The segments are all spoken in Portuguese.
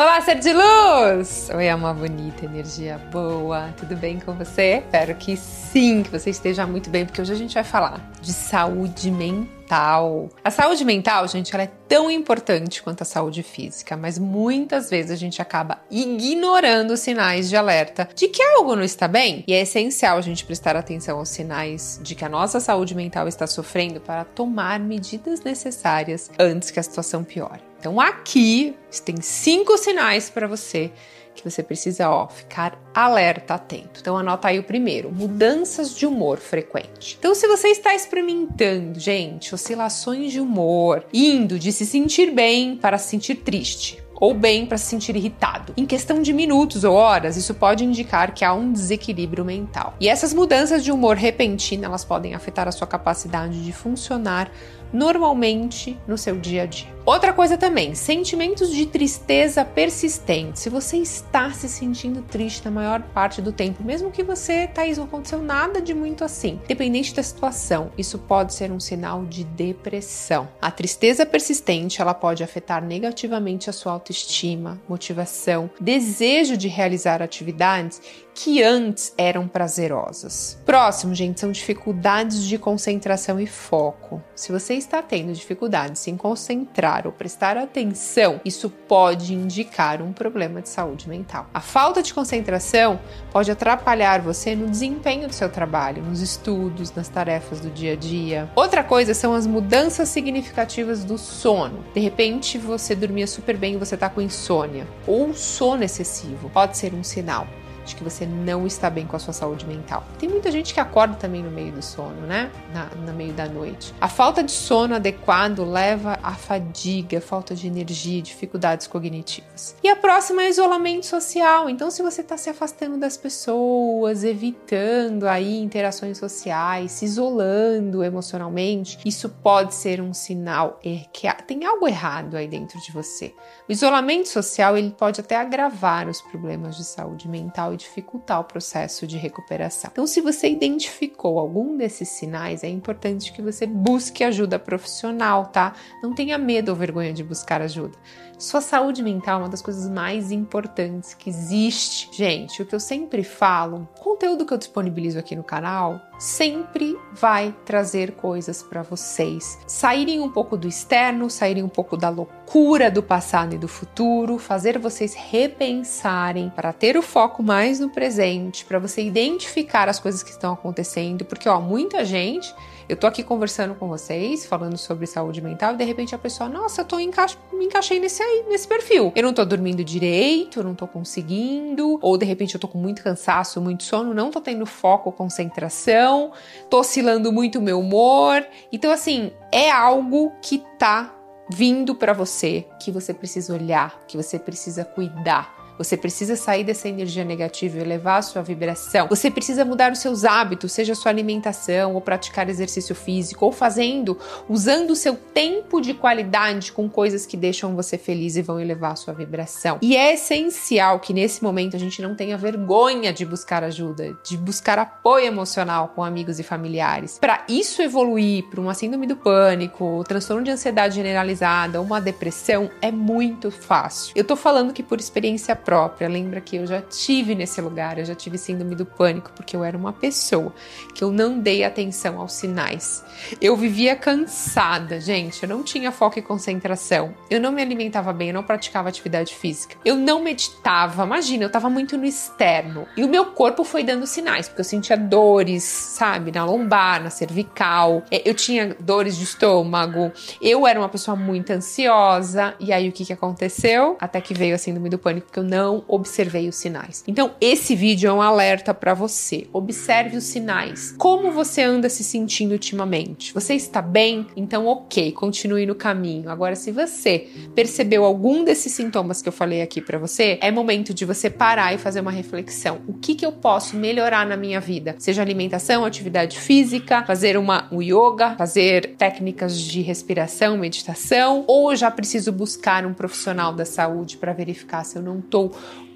Olá, ser de luz! Oi, amor bonita, energia boa, tudo bem com você? Espero que sim, que você esteja muito bem, porque hoje a gente vai falar de saúde mental. A saúde mental, gente, ela é tão importante quanto a saúde física, mas muitas vezes a gente acaba ignorando os sinais de alerta de que algo não está bem. E é essencial a gente prestar atenção aos sinais de que a nossa saúde mental está sofrendo para tomar medidas necessárias antes que a situação piore. Então aqui tem cinco sinais para você que você precisa ó, ficar alerta, atento. Então anota aí o primeiro: mudanças de humor frequente. Então se você está experimentando, gente, oscilações de humor, indo de se sentir bem para se sentir triste, ou bem para se sentir irritado. Em questão de minutos ou horas, isso pode indicar que há um desequilíbrio mental. E essas mudanças de humor repentina, elas podem afetar a sua capacidade de funcionar normalmente no seu dia a dia. Outra coisa também, sentimentos de tristeza persistente. Se você está se sentindo triste na maior parte do tempo, mesmo que você, Thaís, não aconteceu nada de muito assim, dependente da situação, isso pode ser um sinal de depressão. A tristeza persistente, ela pode afetar negativamente a sua autoestima, motivação, desejo de realizar atividades que antes eram prazerosas. Próximo, gente, são dificuldades de concentração e foco. Se você está tendo dificuldades em concentrar ou prestar atenção, isso pode indicar um problema de saúde mental. A falta de concentração pode atrapalhar você no desempenho do seu trabalho, nos estudos, nas tarefas do dia a dia. Outra coisa são as mudanças significativas do sono. De repente, você dormia super bem e você está com insônia ou sono excessivo. Pode ser um sinal de que você não está bem com a sua saúde mental. Tem muita gente que acorda também no meio do sono, né? Na, no meio da noite. A falta de sono adequado leva à fadiga, falta de energia, dificuldades cognitivas. E a próxima é isolamento social. Então, se você está se afastando das pessoas, evitando aí interações sociais, se isolando emocionalmente, isso pode ser um sinal que tem algo errado aí dentro de você. O isolamento social ele pode até agravar os problemas de saúde mental e dificultar o processo de recuperação. Então, se você identificou algum desses sinais, é importante que você busque ajuda profissional, tá? Não tenha medo ou vergonha de buscar ajuda. Sua saúde mental é uma das coisas mais importantes que existe. Gente, o que eu sempre falo, conteúdo que eu disponibilizo aqui no canal sempre vai trazer coisas para vocês. Saírem um pouco do externo, saírem um pouco da loucura do passado e do futuro, fazer vocês repensarem para ter o foco mais no presente, para você identificar as coisas que estão acontecendo, porque ó, muita gente eu tô aqui conversando com vocês, falando sobre saúde mental, e de repente a pessoa, nossa, eu tô enca me encaixei nesse aí, nesse perfil. Eu não tô dormindo direito, eu não tô conseguindo, ou de repente eu tô com muito cansaço, muito sono, não tô tendo foco, concentração, tô oscilando muito o meu humor. Então, assim, é algo que tá vindo para você, que você precisa olhar, que você precisa cuidar. Você precisa sair dessa energia negativa e elevar a sua vibração. Você precisa mudar os seus hábitos, seja sua alimentação, ou praticar exercício físico, ou fazendo, usando o seu tempo de qualidade com coisas que deixam você feliz e vão elevar a sua vibração. E é essencial que nesse momento a gente não tenha vergonha de buscar ajuda, de buscar apoio emocional com amigos e familiares. Para isso evoluir para uma síndrome do pânico, transtorno de ansiedade generalizada, uma depressão, é muito fácil. Eu tô falando que por experiência própria, própria. Lembra que eu já tive nesse lugar, eu já tive síndrome do pânico, porque eu era uma pessoa que eu não dei atenção aos sinais. Eu vivia cansada, gente, eu não tinha foco e concentração. Eu não me alimentava bem, eu não praticava atividade física. Eu não meditava, imagina, eu tava muito no externo. E o meu corpo foi dando sinais, porque eu sentia dores, sabe, na lombar, na cervical. É, eu tinha dores de estômago. Eu era uma pessoa muito ansiosa. E aí o que que aconteceu? Até que veio a síndrome do pânico, porque eu não não observei os sinais. Então, esse vídeo é um alerta para você. Observe os sinais. Como você anda se sentindo ultimamente? Você está bem? Então, ok, continue no caminho. Agora, se você percebeu algum desses sintomas que eu falei aqui para você, é momento de você parar e fazer uma reflexão. O que, que eu posso melhorar na minha vida? Seja alimentação, atividade física, fazer uma, um yoga, fazer técnicas de respiração, meditação, ou já preciso buscar um profissional da saúde para verificar se eu não estou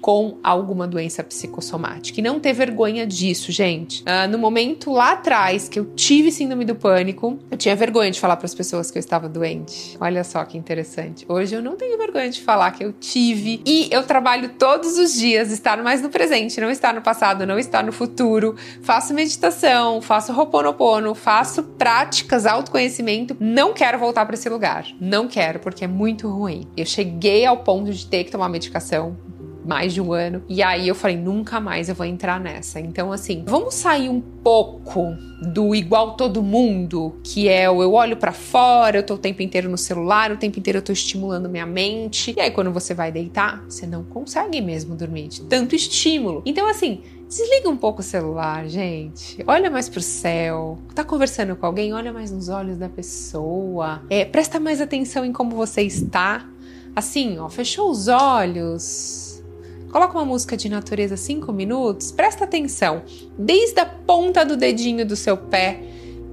com alguma doença psicossomática. E não ter vergonha disso, gente. Uh, no momento lá atrás que eu tive síndrome do pânico, eu tinha vergonha de falar para as pessoas que eu estava doente. Olha só que interessante. Hoje eu não tenho vergonha de falar que eu tive e eu trabalho todos os dias estar mais no presente, não estar no passado, não estar no futuro. Faço meditação, faço roponopono, faço práticas, autoconhecimento. Não quero voltar para esse lugar. Não quero porque é muito ruim. Eu cheguei ao ponto de ter que tomar medicação mais de um ano. E aí eu falei, nunca mais eu vou entrar nessa. Então, assim, vamos sair um pouco do igual todo mundo, que é o eu olho para fora, eu tô o tempo inteiro no celular, o tempo inteiro eu tô estimulando minha mente. E aí, quando você vai deitar, você não consegue mesmo dormir de tanto estímulo. Então, assim, Desliga um pouco o celular, gente. Olha mais pro céu. Tá conversando com alguém? Olha mais nos olhos da pessoa. É, presta mais atenção em como você está. Assim, ó, fechou os olhos Coloca uma música de natureza 5 minutos, presta atenção, desde a ponta do dedinho do seu pé,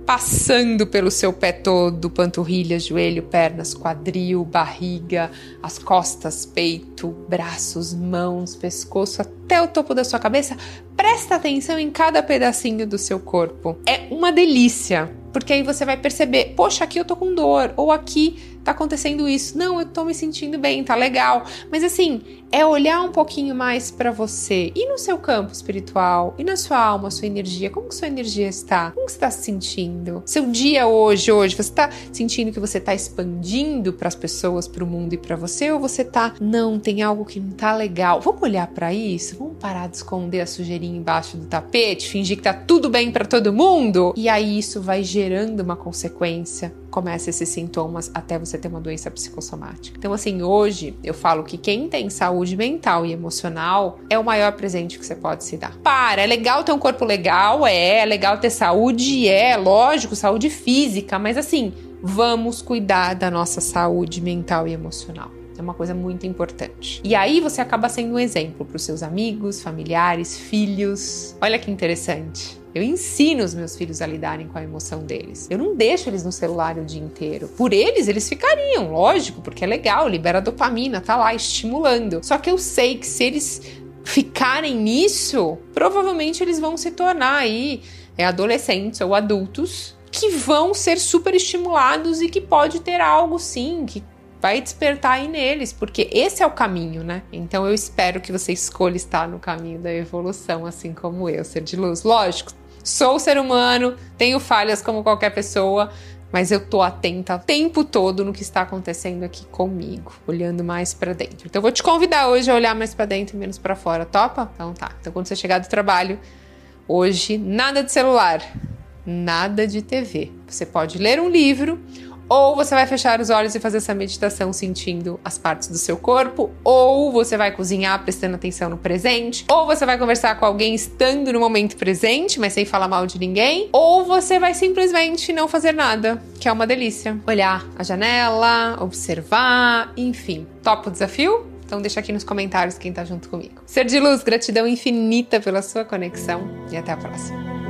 passando pelo seu pé todo, panturrilha, joelho, pernas, quadril, barriga, as costas, peito, braços, mãos, pescoço, até o topo da sua cabeça. Presta atenção em cada pedacinho do seu corpo. É uma delícia, porque aí você vai perceber, poxa, aqui eu tô com dor, ou aqui tá acontecendo isso. Não, eu tô me sentindo bem, tá legal. Mas assim, é olhar um pouquinho mais para você e no seu campo espiritual, e na sua alma, sua energia. Como que sua energia está? Como que você está se sentindo? Seu dia hoje, hoje, você está sentindo que você está expandindo para as pessoas, para o mundo e para você ou você tá, não, tem algo que não tá legal. Vamos olhar para isso? Vamos parar de esconder a sujeirinha embaixo do tapete, fingir que tá tudo bem para todo mundo? E aí isso vai gerando uma consequência começa esses sintomas até você ter uma doença psicossomática. Então, assim, hoje eu falo que quem tem saúde mental e emocional é o maior presente que você pode se dar. Para, é legal ter um corpo legal, é, é legal ter saúde, é, lógico, saúde física, mas assim, vamos cuidar da nossa saúde mental e emocional. É uma coisa muito importante. E aí você acaba sendo um exemplo para os seus amigos, familiares, filhos. Olha que interessante. Eu ensino os meus filhos a lidarem com a emoção deles. Eu não deixo eles no celular o dia inteiro. Por eles, eles ficariam, lógico, porque é legal, libera dopamina, tá lá estimulando. Só que eu sei que se eles ficarem nisso, provavelmente eles vão se tornar aí é, adolescentes ou adultos que vão ser super estimulados e que pode ter algo sim, que vai despertar aí neles, porque esse é o caminho, né? Então eu espero que você escolha estar no caminho da evolução, assim como eu, ser de luz. Lógico, Sou ser humano, tenho falhas como qualquer pessoa, mas eu tô atenta o tempo todo no que está acontecendo aqui comigo, olhando mais para dentro. Então eu vou te convidar hoje a olhar mais para dentro e menos para fora, topa? Então tá. Então quando você chegar do trabalho, hoje nada de celular, nada de TV. Você pode ler um livro ou você vai fechar os olhos e fazer essa meditação sentindo as partes do seu corpo, ou você vai cozinhar prestando atenção no presente, ou você vai conversar com alguém estando no momento presente, mas sem falar mal de ninguém, ou você vai simplesmente não fazer nada, que é uma delícia. Olhar a janela, observar, enfim. Topa o desafio? Então deixa aqui nos comentários quem tá junto comigo. Ser de luz, gratidão infinita pela sua conexão e até a próxima.